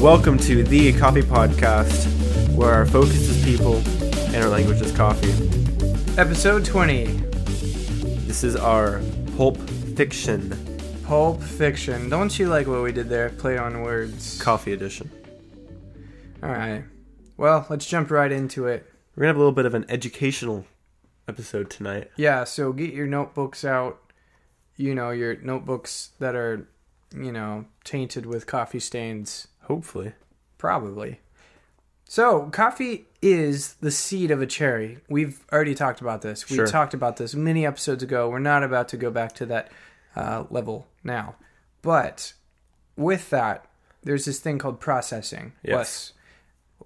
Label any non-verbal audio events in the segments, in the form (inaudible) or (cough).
Welcome to the Coffee Podcast, where our focus is people and our language is coffee. Episode 20 This is our Pulp Fiction Pulp Fiction. Don't you like what we did there? Play on words. Coffee Edition. Alright. Well, let's jump right into it. We're gonna have a little bit of an educational episode tonight. Yeah, so get your notebooks out. You know, your notebooks that are, you know, tainted with coffee stains. Hopefully. Probably. So, coffee is the seed of a cherry. We've already talked about this. We Sure. talked about this many episodes ago. We're not about to go back to that uh, level now. But with that, there's this thing called processing. Yes.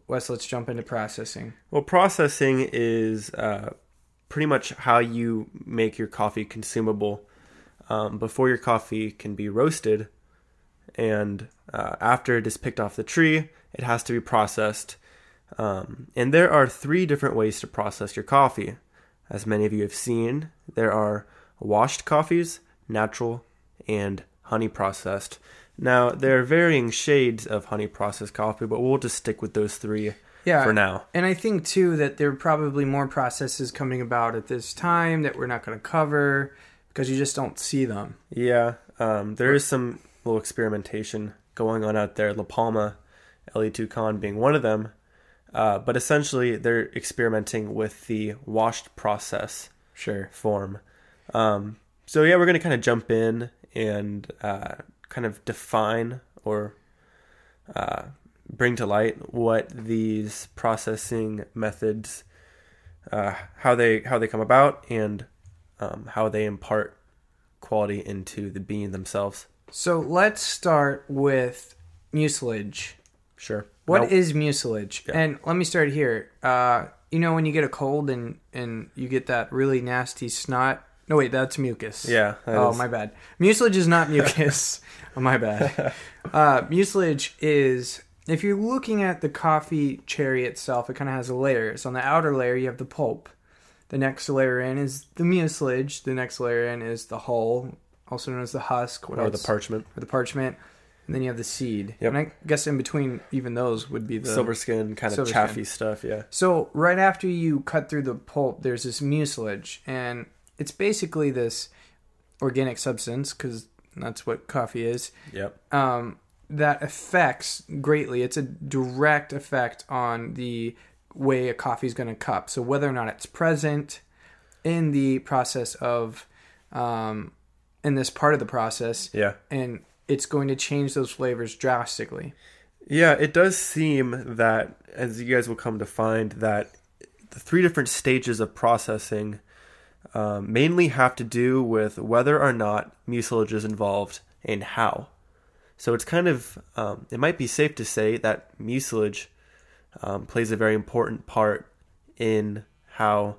Wes, let's jump into processing. Well, processing is uh, pretty much how you make your coffee consumable um, before your coffee can be roasted, and uh, after it is picked off the tree, it has to be processed. Um, and there are three different ways to process your coffee. As many of you have seen, there are washed coffees, natural, and honey processed. Now, there are varying shades of honey processed coffee, but we'll just stick with those three Yeah. for now. And I think too that there are probably more processes coming about at this time that we're not going to cover because you just don't see them. Yeah, um, there is some little experimentation going on out there. La Palma, Le2 Con being one of them. Uh, but essentially, they're experimenting with the washed process Sure. form. Um, so, yeah, we're going to kind of jump in and uh, kind of define or uh, bring to light what these processing methods, uh, how they how they come about, and um, how they impart quality into the bean themselves. So let's start with mucilage. Sure. What Now- is mucilage? Yeah. And let me start here. Uh, you know when you get a cold and and you get that really nasty snot. No, wait, that's mucus. Yeah. that Oh, is- my bad. Mucilage is not mucus. (laughs) oh, my bad. Uh, mucilage is if you're looking at the coffee cherry itself, it kind of has layers. On the outer layer, you have the pulp. The next layer in is the mucilage. The next layer in is the hull, also known as the husk. What or the parchment, or the parchment. And then you have the seed. Yep. And I guess in between even those would be the silver skin, kind of silver chaffy skin. stuff. Yeah. so right after you cut through the pulp, there's this mucilage, and it's basically this organic substance because that's what coffee is. Yep. Um, that affects greatly. It's a direct effect on the way a coffee is going to cup. So whether or not it's present in the process of, um, in this part of the process, Yeah. and it's going to change those flavors drastically. Yeah, it does seem that, as you guys will come to find, that the three different stages of processing um, mainly have to do with whether or not mucilage is involved and how. So it's kind of, um, it might be safe to say that mucilage um, plays a very important part in how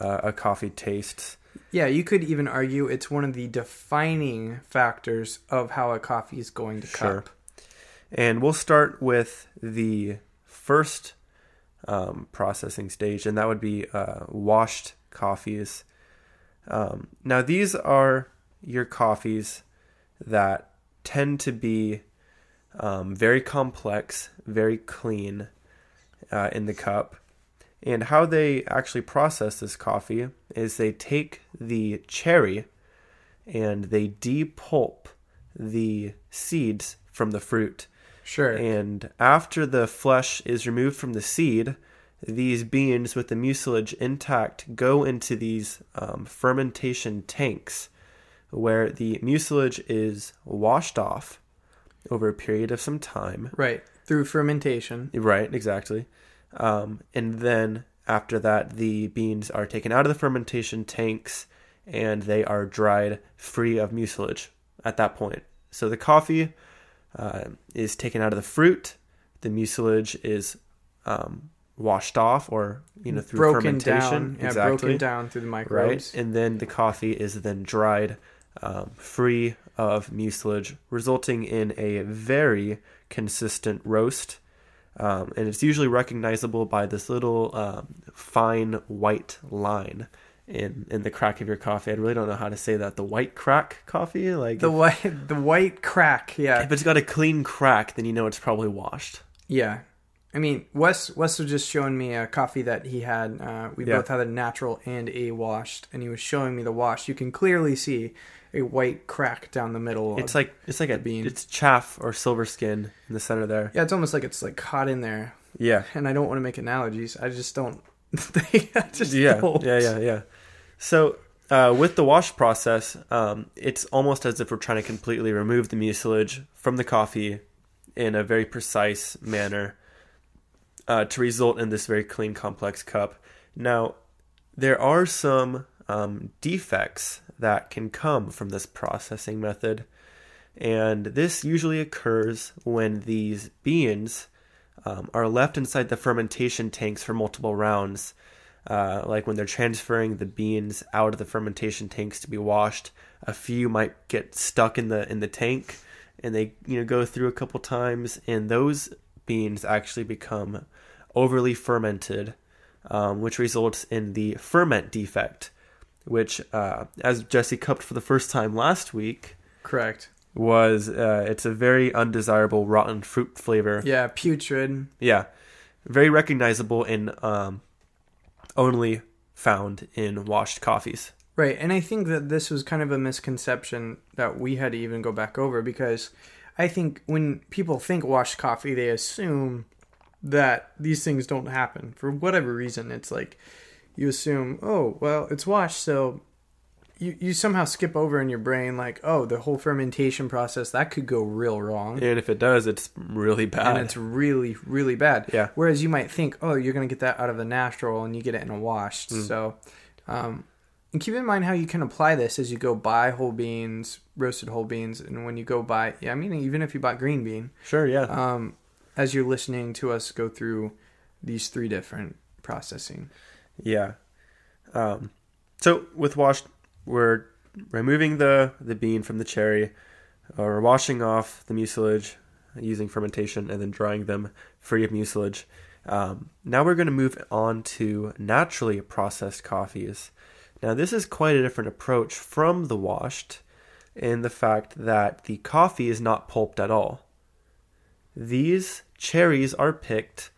uh, a coffee tastes. Yeah, you could even argue it's one of the defining factors of how a coffee is going to Sure. cup. And we'll start with the first um, processing stage, and that would be uh, washed coffees. Um, now, these are your coffees that tend to be um, very complex, very clean uh, in the cup. And how they actually process this coffee is they take the cherry and they depulp the seeds from the fruit. Sure. And after the flesh is removed from the seed, these beans with the mucilage intact go into these um, fermentation tanks where the mucilage is washed off over a period of some time. right. Through fermentation. Right, exactly. Um, and then after that, the beans are taken out of the fermentation tanks and they are dried free of mucilage at that point. So the coffee uh, is taken out of the fruit, the mucilage is um, washed off or, you know, through broken fermentation. down. Yeah, exactly. broken down through the microbes. Right, and then the coffee is then dried um, free of mucilage, resulting in a very consistent roast Um, and it's usually recognizable by this little um, fine white line in in the crack of your coffee. I really don't know how to say that. The white crack coffee, like The white the white crack, yeah. if it's got a clean crack, then you know it's probably washed. Yeah. I mean, Wes Wes was just showing me a coffee that he had. Uh, we Yeah. both had a natural and a washed, and he was showing me the wash. You can clearly see a white crack down the middle. It's of- like it's like a bean. It's chaff or silver skin in the center there. yeah, it's almost like it's like caught in there. Yeah. And I don't want to make analogies. I just don't. (laughs) I just yeah, don't. yeah, yeah, yeah. So uh, with the wash process, um, it's almost as if we're trying to completely remove the mucilage from the coffee in a very precise manner uh, to result in this very clean, complex cup. Now, there are some um, defects that can come from this processing method, and this usually occurs when these beans um, are left inside the fermentation tanks for multiple rounds. Uh, like when they're transferring the beans out of the fermentation tanks to be washed, a few might get stuck in the in the tank, and they you know go through a couple times, and those beans actually become overly fermented, um, which results in the ferment defect, which, uh, as Jesse cupped for the first time last week, Correct. was uh, it's a very undesirable rotten fruit flavor. Yeah, putrid. Yeah, very recognizable and um, only found in washed coffees. Right, and I think that this was kind of a misconception that we had to even go back over because I think when people think washed coffee, they assume that these things don't happen for whatever reason. It's like you assume, oh, well, it's washed, so you you somehow skip over in your brain like, oh, the whole fermentation process that could go real wrong. And if it does, it's really bad. And it's really, really bad. Yeah. Whereas you might think, oh, you're going to get that out of the natural and you get it in a washed. Mm. So, um, and keep in mind how you can apply this as you go buy whole beans, roasted whole beans, and when you go buy, yeah, I mean, even if you bought green bean, sure, yeah. um, as you're listening to us go through these three different processing. Yeah. Um, so with washed, we're removing the the bean from the cherry, or washing off the mucilage using fermentation, and then drying them free of mucilage. Um, now we're going to move on to naturally processed coffees. Now this is quite a different approach from the washed, in the fact that the coffee is not pulped at all. These cherries are picked,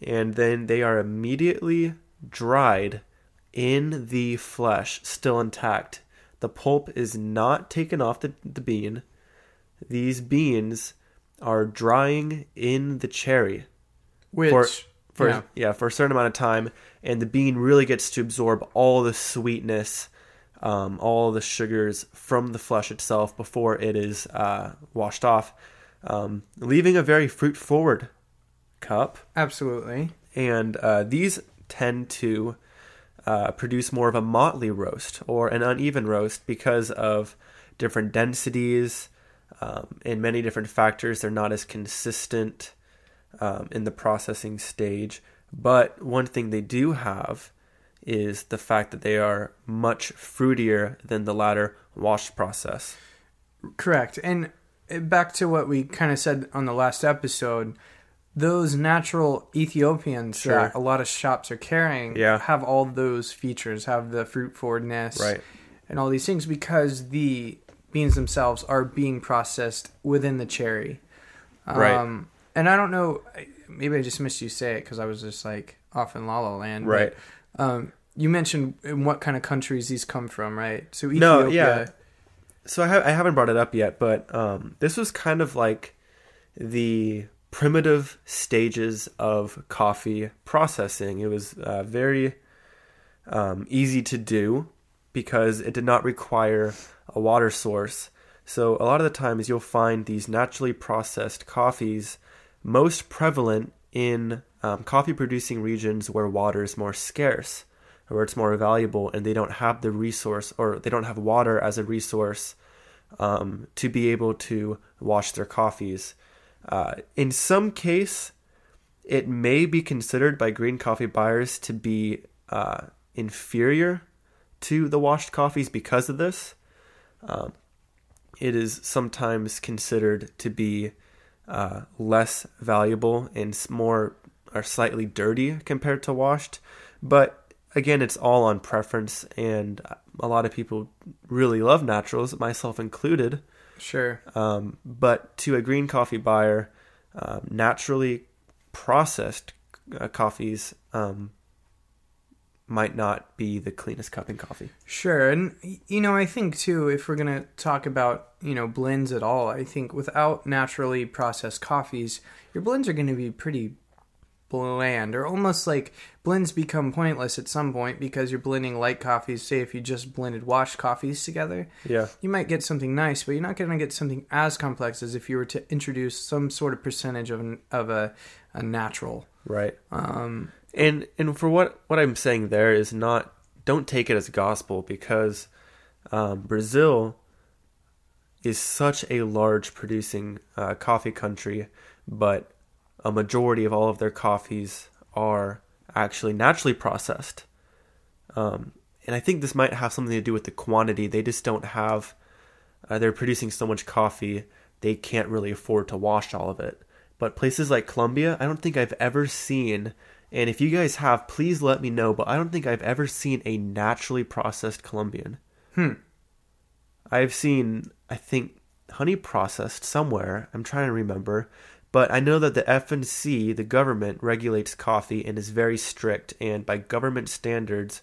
and then they are immediately dried in the flesh, still intact. The pulp is not taken off the, the bean. These beans are drying in the cherry Which, For- for yeah, yeah. for a certain amount of time, and the bean really gets to absorb all the sweetness, um, all the sugars from the flesh itself before it is uh, washed off, um, leaving a very fruit forward cup absolutely. and uh, these tend to uh, produce more of a motley roast or an uneven roast because of different densities um, and many different factors. They're not as consistent um, in the processing stage. But one thing they do have is the fact that they are much fruitier than the latter washed process. Correct. And back to what we kind of said on the last episode, those natural Ethiopians Sure. that a lot of shops are carrying Yeah. have all those features, have the fruit forwardness, Right. and all these things because the beans themselves are being processed within the cherry. Right. Um, and I don't know, maybe I just missed you say it because I was just like off in La La Land. but, Right. um, you mentioned in what kind of countries these come from, right? So Ethiopia. No, yeah. So I, ha- I haven't brought it up yet, but um, this was kind of like the primitive stages of coffee processing. It was uh, very um, easy to do because it did not require a water source. So a lot of the times you'll find these naturally processed coffees most prevalent in um, coffee producing regions where water is more scarce or it's more valuable and they don't have the resource or they don't have water as a resource um, to be able to wash their coffees. Uh, in some case, it may be considered by green coffee buyers to be uh, inferior to the washed coffees because of this. Um, it is sometimes considered to be uh, less valuable and more are slightly dirty compared to washed. But again, it's all on preference, and a lot of people really love naturals, myself included. Sure. Um, but to a green coffee buyer, um, naturally processed uh, coffees um, might not be the cleanest cupping coffee. Sure. And, you know, I think, too, if we're going to talk about, you know, blends at all, I think without naturally processed coffees, your blends are going to be pretty bland or almost like blends become pointless at some point because you're blending light coffees. Say, if you just blended washed coffees together, Yeah, you might get something nice, but you're not going to get something as complex as if you were to introduce some sort of percentage of, an, of a, a natural. right. Um, And and for what what I'm saying there is not don't take it as gospel because um, Brazil is such a large producing uh, coffee country, but a majority of all of their coffees are actually naturally processed. Um, and I think this might have something to do with the quantity. They just don't have. Uh, they're producing so much coffee, they can't really afford to wash all of it. But places like Colombia, I don't think I've ever seen. And if you guys have, please let me know. But I don't think I've ever seen a naturally processed Colombian. Hmm. I've seen, I think, honey processed somewhere. I'm trying to remember. But I know that the FNC, the government, regulates coffee and is very strict. And by government standards,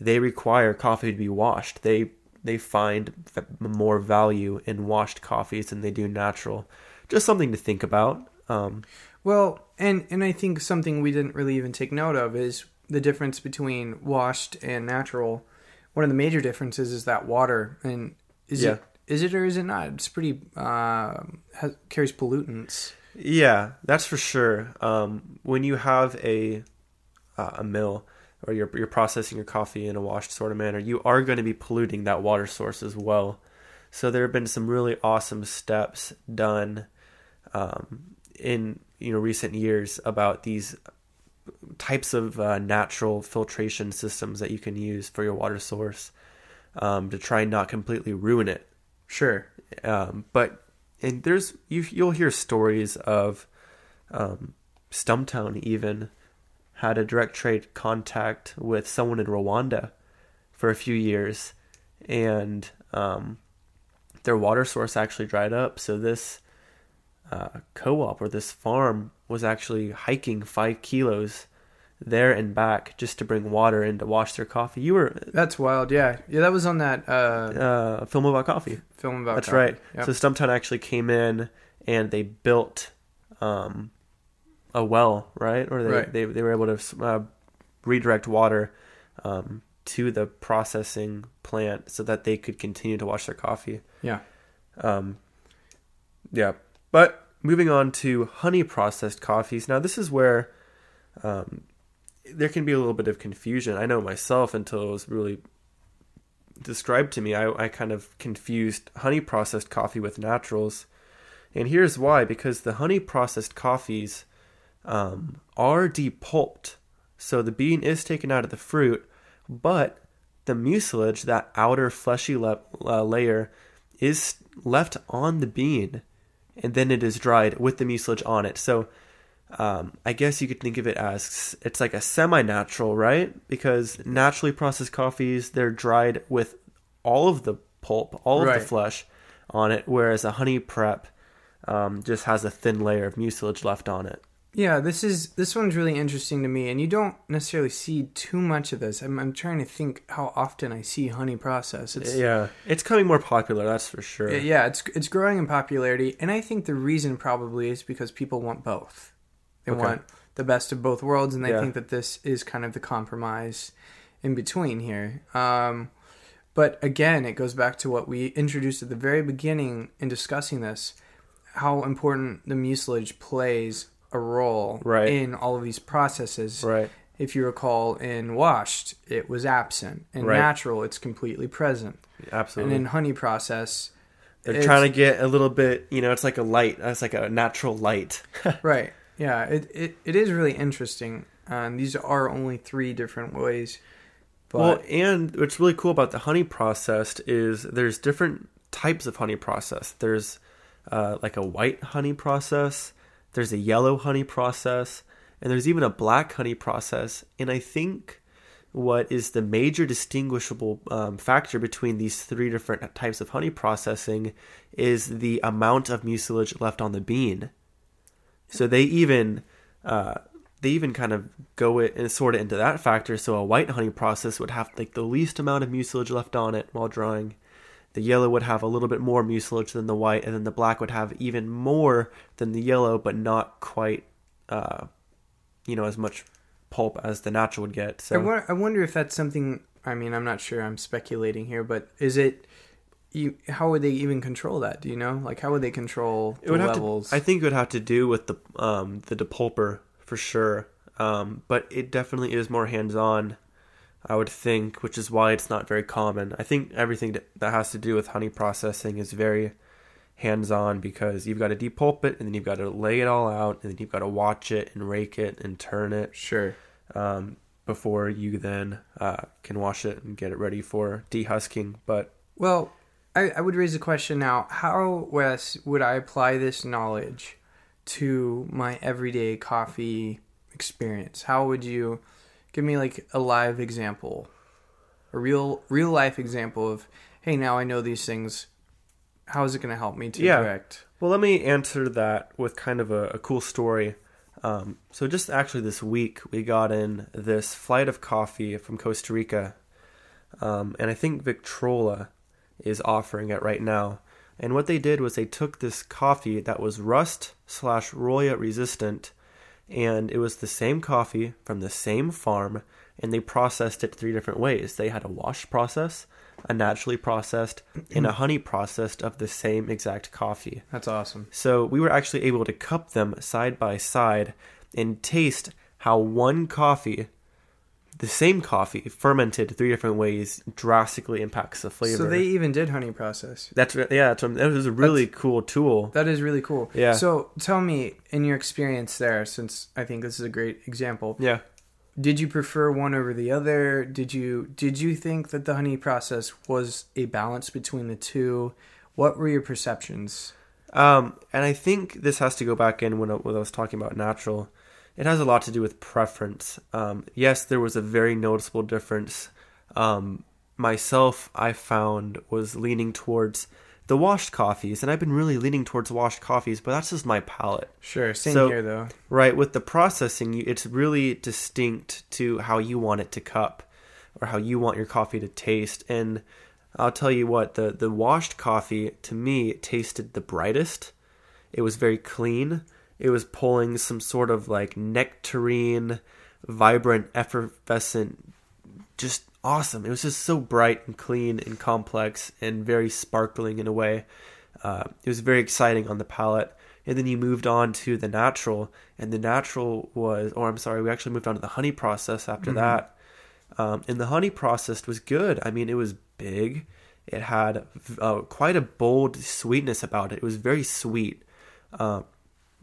they require coffee to be washed. They they find more value in washed coffees than they do natural. Just something to think about. Um, Well, and and I think something we didn't really even take note of is the difference between washed and natural. One of the major differences is that water, and is Yeah. it is it or is it not? It's pretty uh, has, carries pollutants. Yeah, that's for sure. Um, when you have a uh, a mill or you're you're processing your coffee in a washed sort of manner, you are going to be polluting that water source as well. So there have been some really awesome steps done um, in you know recent years about these types of uh, natural filtration systems that you can use for your water source um, to try and not completely ruin it Sure. um, but and there's you you'll hear stories of um, Stumptown even had a direct trade contact with someone in Rwanda for a few years, and um, their water source actually dried up. So this uh, co-op or this farm was actually hiking five kilos there and back just to bring water in to wash their coffee. You were That's wild. Yeah, yeah. That was on that uh, uh, film about coffee. film about. That's coffee. right. Yep. So Stumptown actually came in and they built um, a well, right? Or they, Right. they they were able to uh, redirect water um, to the processing plant so that they could continue to wash their coffee. Yeah. Um, yeah. But moving on to honey processed coffees. Now this is where um, there can be a little bit of confusion. I know myself until it was really described to me, I, I kind of confused honey processed coffee with naturals. And here's why because the honey processed coffees um, are depulped. So the bean is taken out of the fruit, but the mucilage, that outer fleshy le- uh, layer, is left on the bean and then it is dried with the mucilage on it. So um, I guess you could think of it as it's like a semi-natural, right? Because naturally processed coffees they're dried with all of the pulp, all of the flesh on it, whereas a honey prep um, just has a thin layer of mucilage left on it. Yeah, this is this one's really interesting to me, and you don't necessarily see too much of this. I'm, I'm trying to think how often I see honey process. It's yeah, it's coming more popular, that's for sure. Yeah, yeah, it's it's growing in popularity, and I think the reason probably is because people want both. They Okay. want the best of both worlds, and they Yeah. think that this is kind of the compromise in between here. Um, but again, it goes back to what we introduced at the very beginning in discussing this: how important the mucilage plays a role Right. in all of these processes. Right. If you recall, in washed, it was absent. In Right. natural, it's completely present. Absolutely. And in honey process, They're trying to get a little bit, you know, it's like a light. It's like a natural light. (laughs) right yeah it, it, it is really interesting and these are only three different ways but well, and what's really cool about the honey processed is there's different types of honey processed. There's uh, like a white honey process. There's a yellow honey process, and there's even a black honey process. And I think what is the major distinguishable um, factor between these three different types of honey processing is the amount of mucilage left on the bean. So they even uh, they even kind of go it and sort it into that factor. So a white honey process would have like the least amount of mucilage left on it while drying. The yellow would have a little bit more mucilage than the white, and then the black would have even more than the yellow, but not quite, uh, you know, as much pulp as the natural would get. So I, I wonder if that's something. I mean, I'm not sure. I'm speculating here, but is it? You, how would they even control that? Do you know? Like, how would they control the levels? to. I think it would have to do with the um the depulper for sure. Um, but it definitely is more hands on. I would think, which is why it's not very common. I think everything that, that has to do with honey processing is very hands on because you've got to depulp it and then you've got to lay it all out and then you've got to watch it and rake it and turn it sure. um, before you then uh, can wash it and get it ready for dehusking. But Well, I, I would raise the question now: How, Wes, would I apply this knowledge to my everyday coffee experience? How would you give me like a live example, a real real life example of, hey, now I know these things. How is it going to help me to Yeah. direct? Well, let me answer that with kind of a, a cool story. Um, so, just actually this week, we got in this flight of coffee from Costa Rica, um, and I think Victrola is offering it right now. And what they did was they took this coffee that was rust slash roya resistant, and it was the same coffee from the same farm, and they processed it three different ways. They had a wash process, a naturally processed, and a (clears throat) honey processed of the same exact coffee. That's awesome. So we were actually able to cup them side by side and taste how one coffee, the same coffee, fermented three different ways, drastically impacts the flavor. So they even did honey process. that's yeah, that's, that was a really cool tool. That is really cool. Yeah. So tell me, in your experience there, since I think this is a great example, Yeah. did you prefer one over the other? Did you did you think that the honey process was a balance between the two? What were your perceptions? Um, and I think this has to go back in when I, when I was talking about natural. It has a lot to do with preference. Um, yes, there was a very noticeable difference. Um, myself, I found was leaning towards the washed coffees, and I've been really leaning towards washed coffees, but that's just my palate. Sure, same So- here though. Right, with the processing, it's really distinct to how you want it to cup or how you want your coffee to taste. And I'll tell you what, the, the washed coffee to me tasted the brightest. It was very clean. It was pulling some sort of like nectarine, vibrant, effervescent, just awesome. It was just so bright and clean and complex and very sparkling in a way. Uh, it was very exciting on the palate. And then you moved on to the natural, and the natural was, or I'm sorry, we actually moved on to the honey process after Mhm. that. Um, and the honey processed was good. I mean, it was big. It had uh, quite a bold sweetness about it. It was very sweet, uh,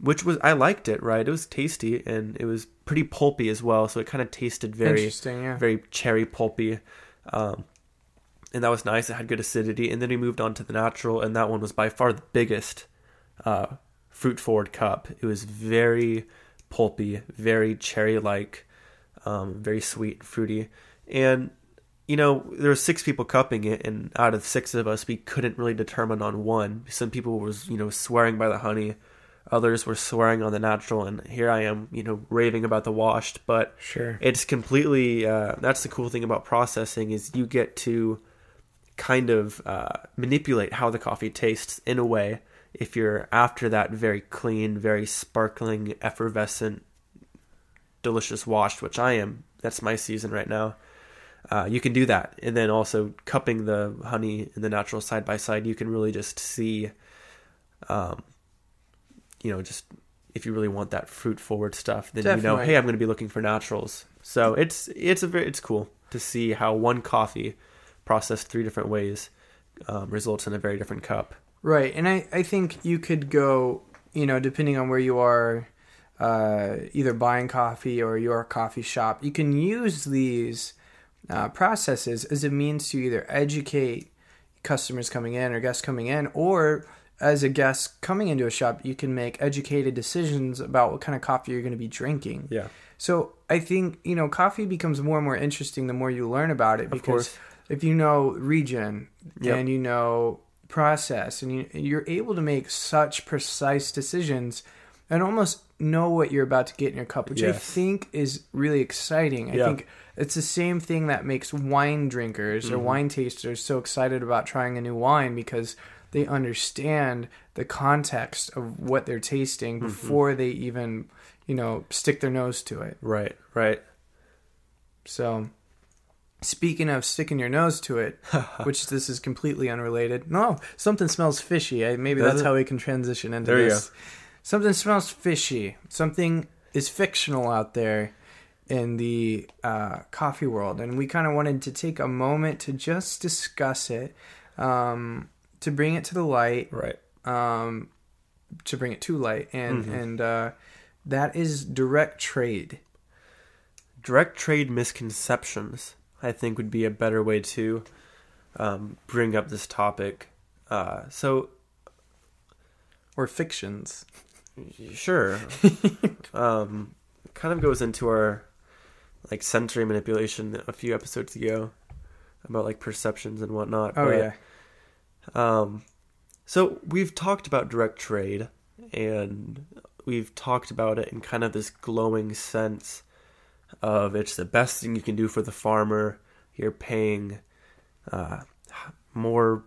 which was I liked it. Right, it was tasty and it was pretty pulpy as well. So it kind of tasted very Interesting, yeah. very cherry pulpy. Um, and that was nice. It had good acidity. And then we moved on to the natural, and that one was by far the biggest uh, fruit forward cup. It was very pulpy, very cherry like, um, very sweet and fruity. And you know, there were six people cupping it, and out of six of us, we couldn't really determine on one. Some people was you know swearing by the honey, others were swearing on the natural, and here I am, you know, raving about the washed. But Sure. it's completely uh, that's the cool thing about processing is you get to kind of uh, manipulate how the coffee tastes in a way if you're after that very clean very sparkling effervescent delicious washed which i am that's my season right now uh, you can do that and then also cupping the honey and the natural side by side you can really just see um, you know just if you really want that fruit forward stuff then you know hey i'm going to be looking for naturals. So it's it's a very it's cool to see how one coffee processed three different ways um, results in a very different cup. Right, and I, I think you could go, you know, depending on where you are, uh, either buying coffee or your coffee shop, you can use these uh, processes as a means to either educate customers coming in or guests coming in, or as a guest coming into a shop, you can make educated decisions about what kind of coffee you're going to be drinking. Yeah. So I think you know coffee becomes more and more interesting the more you learn about it Of because course. if you know region Yep. and you know process and you, you're able to make such precise decisions and almost know what you're about to get in your cup, which I think is really exciting. I Yeah. think it's the same thing that makes wine drinkers or Mhm. wine tasters so excited about trying a new wine because they understand the context of what they're tasting Mm-hmm. before they even, you know, stick their nose to it. Right. Right. So, speaking of sticking your nose to it, (laughs) which this is completely unrelated. No, something smells fishy. I, maybe Does that's how we can transition into There you this. Something smells fishy. Something is fictional out there in the uh, coffee world, and we kind of wanted to take a moment to just discuss it, um, to bring it to the light, Right. um, to bring it to light, and Mhm. and uh, that is direct trade. Direct trade misconceptions, I think, would be a better way to um, bring up this topic. Uh, so, Or fictions. sure. (laughs) um, kind of goes into our like sensory manipulation a few episodes ago about like perceptions and whatnot. Oh but, yeah. Um, so we've talked about direct trade, and we've talked about it in kind of this glowing sense of it's the best thing you can do for the farmer. You're paying uh, more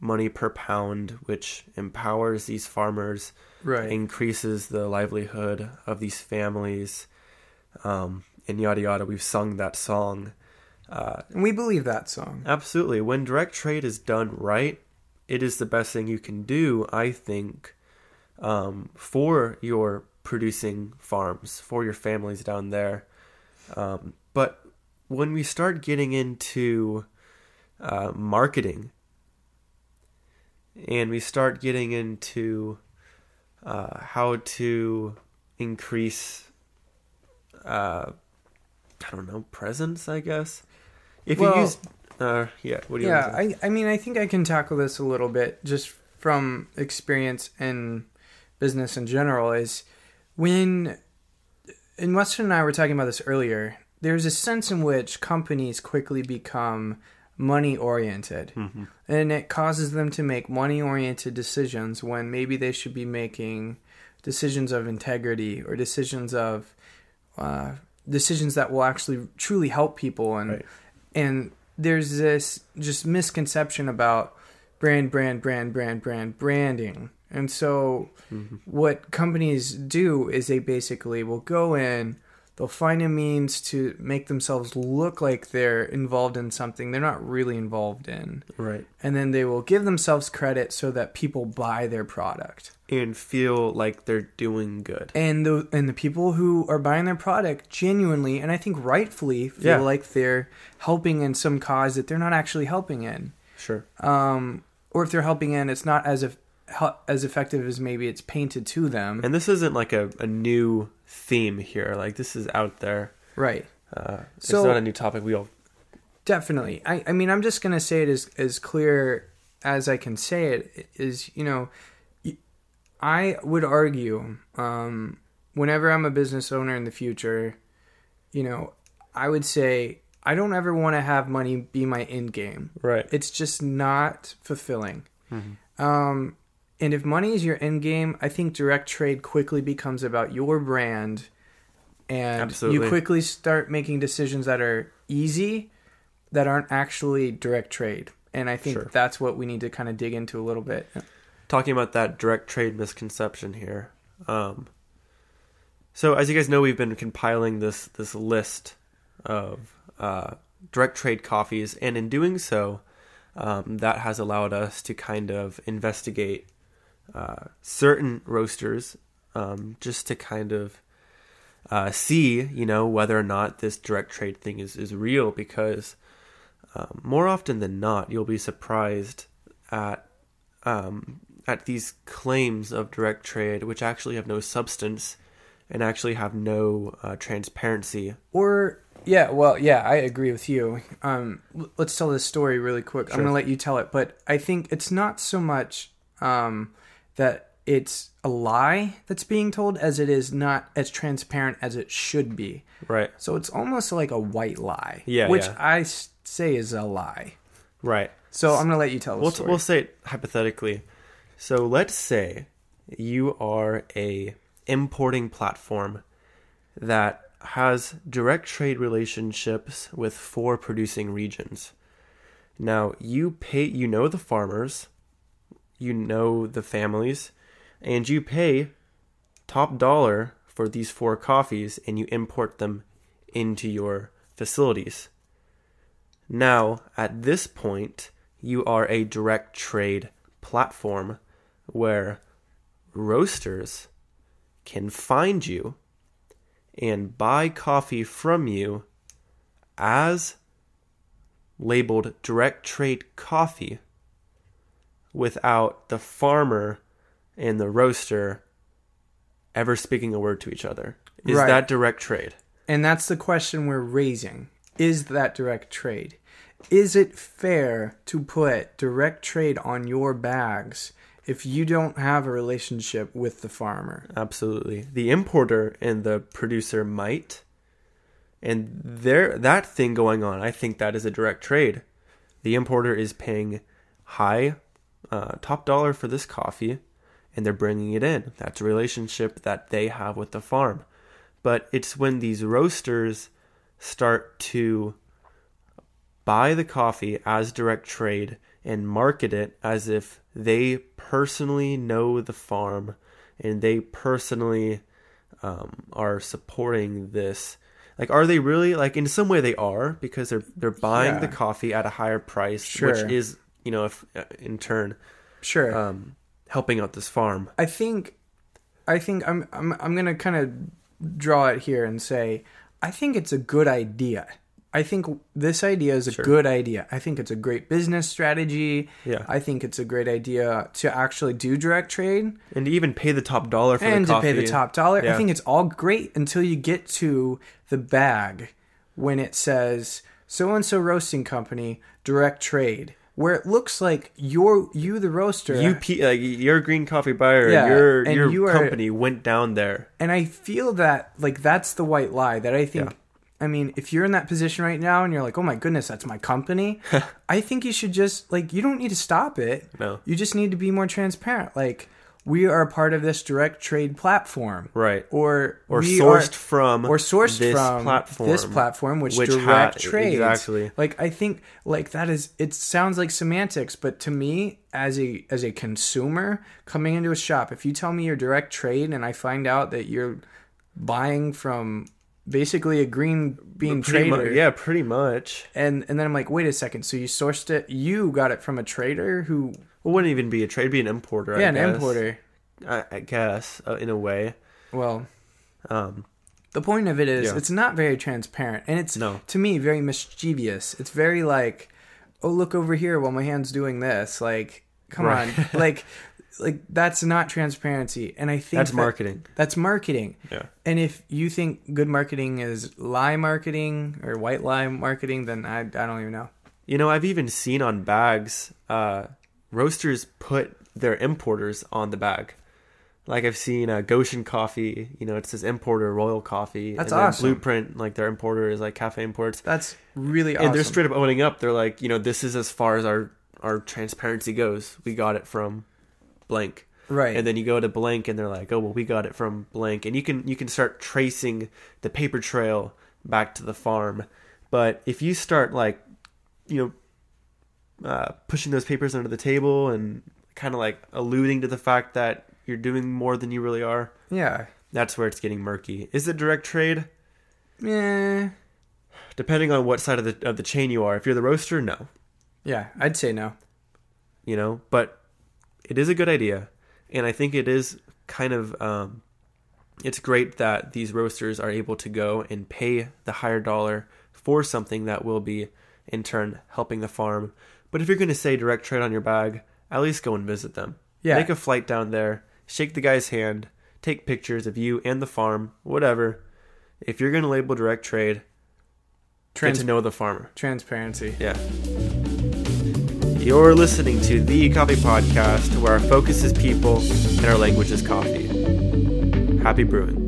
money per pound, which empowers these farmers, Right. increases the livelihood of these families, um, and yada yada. We've sung that song. Uh, And we believe that song. Absolutely. When direct trade is done right, it is the best thing you can do, I think, um, for your producing farms, for your families down there. Um, but when we start getting into uh, marketing and we start getting into uh, how to increase, uh, I don't know, presence, I guess. If Well- you use, uh, yeah, what do you? Yeah, I, I mean, I think I can tackle this a little bit just from experience in business in general. Is when, and Weston and I were talking about this earlier, there's a sense in which companies quickly become money oriented. Mhm. And it causes them to make money oriented decisions when maybe they should be making decisions of integrity or decisions of uh, decisions that will actually truly help people and Right. and there's this just misconception about brand brand brand brand brand branding and so Mhm. what companies do is they basically will go in they'll find a means to make themselves look like they're involved in something they're not really involved in Right. and then they will give themselves credit so that people buy their product And feel like they're doing good. and the and the people who are buying their product genuinely and I think rightfully feel Yeah. like they're helping in some cause that they're not actually helping in Sure. um, or if they're helping in, it's not as if, as effective as maybe it's painted to them. And this isn't like a, a new theme here. Like this is out there. right. Uh, it's So- not a new topic. We all Definitely. I, I mean, I'm just to say it as, as clear as I can say it is, you know, I would argue, um, whenever I'm a business owner in the future, you know, I would say I don't ever want to have money be my end game. right. It's just not fulfilling. Mhm. Um, and if money is your end game, I think direct trade quickly becomes about your brand, and Absolutely. you quickly start making decisions that are easy, that aren't actually direct trade. And I think Sure. that's what we need to kind of dig into a little bit. talking about that direct trade misconception here. Um, so as you guys know, we've been compiling this this list of uh, direct trade coffees, and in doing so, um, that has allowed us to kind of investigate uh, certain roasters, um, just to kind of uh, see, you know, whether or not this direct trade thing is is real. Because um, more often than not, you'll be surprised at um, at these claims of direct trade, which actually have no substance and actually have no uh, transparency. Or yeah, well, yeah, I agree with you. Um, let's tell this story really quick. I'm gonna let you tell it, but I think it's not so much um, that it's a lie that's being told as it is not as transparent as it should be. Right. So it's almost like a white lie. Yeah, Which yeah. I say is a lie. Right. So I'm going to let you tell the We'll, story. we'll say it hypothetically. So let's say you are a importing platform that has direct trade relationships with four producing regions. Now you pay you know the farmers, you know the families, and you pay top dollar for these four coffees and you import them into your facilities. Now, at this point, you are a direct trade platform where roasters can find you and buy coffee from you as labeled direct trade coffee without the farmer and the roaster ever speaking a word to each other. Is Right. that direct trade? And that's the question we're raising. Is that direct trade? Is it fair to put direct trade on your bags if you don't have a relationship with the farmer? Absolutely. The importer and the producer might. And there that thing going on, I think that is a direct trade. The importer is paying high uh, top dollar for this coffee and they're bringing it in. That's a relationship that they have with the farm. But it's when these roasters start to buy the coffee as direct trade and market it as if they personally know the farm and they personally um, are supporting this. Like, are they really like in some way they are because they're they're buying Yeah. the coffee at a higher price, Sure. which is you know if uh, in turn Sure. um, helping out this farm. I think I think I'm I'm I'm going to kind of draw it here and say I think it's a good idea. I think this idea is a Sure. good idea. I think it's a great business strategy. Yeah. I think it's a great idea to actually do direct trade And to even pay the top dollar for and the to pay the top dollar. I think it's all great until you get to the bag when it says so and so roasting company direct trade where it looks like you're you the roaster You, pe- like, your green coffee buyer, Yeah, your and your you are- company went down there. And I feel that like that's the white lie that I think Yeah. I mean, if you're in that position right now and you're like, "Oh my goodness, that's my company." (laughs) I think you should just like you don't need to stop it. No. You just need to be more transparent. Like we are a part of this direct trade platform. Right. Or Or sourced are- from or sourced this from platform, this platform which, which direct ha- trades. exactly. Like I think like that is it sounds like semantics, but to me as a as a consumer coming into a shop, if you tell me you're direct trade and I find out that you're buying from basically a green bean Pretty trader, yeah, pretty much. and and then I'm like, wait a second, so you sourced it, you got it from a trader who, It wouldn't even be a trade; it'd be an importer. yeah, I an guess. importer. I, I guess, uh, in a way. Well, Um, The point of it is, Yeah. it's not very transparent, and it's No. to me very mischievous. It's very like, oh look over here while my hand's doing this. Like, come Right. on, (laughs) like, like that's not transparency. And I think that's that- marketing. That's marketing. Yeah. And if you think good marketing is lie marketing or white lie marketing, then I I don't even know. You know, I've even seen on bags, uh, roasters put their importers on the bag. Like I've seen uh, Goshen Coffee, you know, it says importer Royal Coffee. That's and awesome. Blueprint, like their importer is like Cafe Imports. That's really awesome. And they're straight up owning up. They're like, you know, this is as far as our our transparency goes. We got it from blank. right. And then you go to blank and they're like, "Oh, well, we got it from blank." And you can you can start tracing the paper trail back to the farm. But if you start like, you know, uh, pushing those papers under the table and kind of like alluding to the fact that you're doing more than you really are, yeah. that's where it's getting murky. Is it direct trade? Yeah. Depending on what side of the of the chain you are. If you're the roaster, no. Yeah. I'd say no. you know but it is a good idea and i think it is kind of um, it's great that these roasters are able to go and pay the higher dollar for something that will be in turn helping the farm but if you're going to say direct trade on your bag at least go and visit them Yeah. make a flight down there shake the guy's hand take pictures of you and the farm whatever if you're going to label direct trade Trans- get to know the farmer transparency. yeah You're listening to the Coffee Podcast, where our focus is people and our language is coffee. Happy brewing.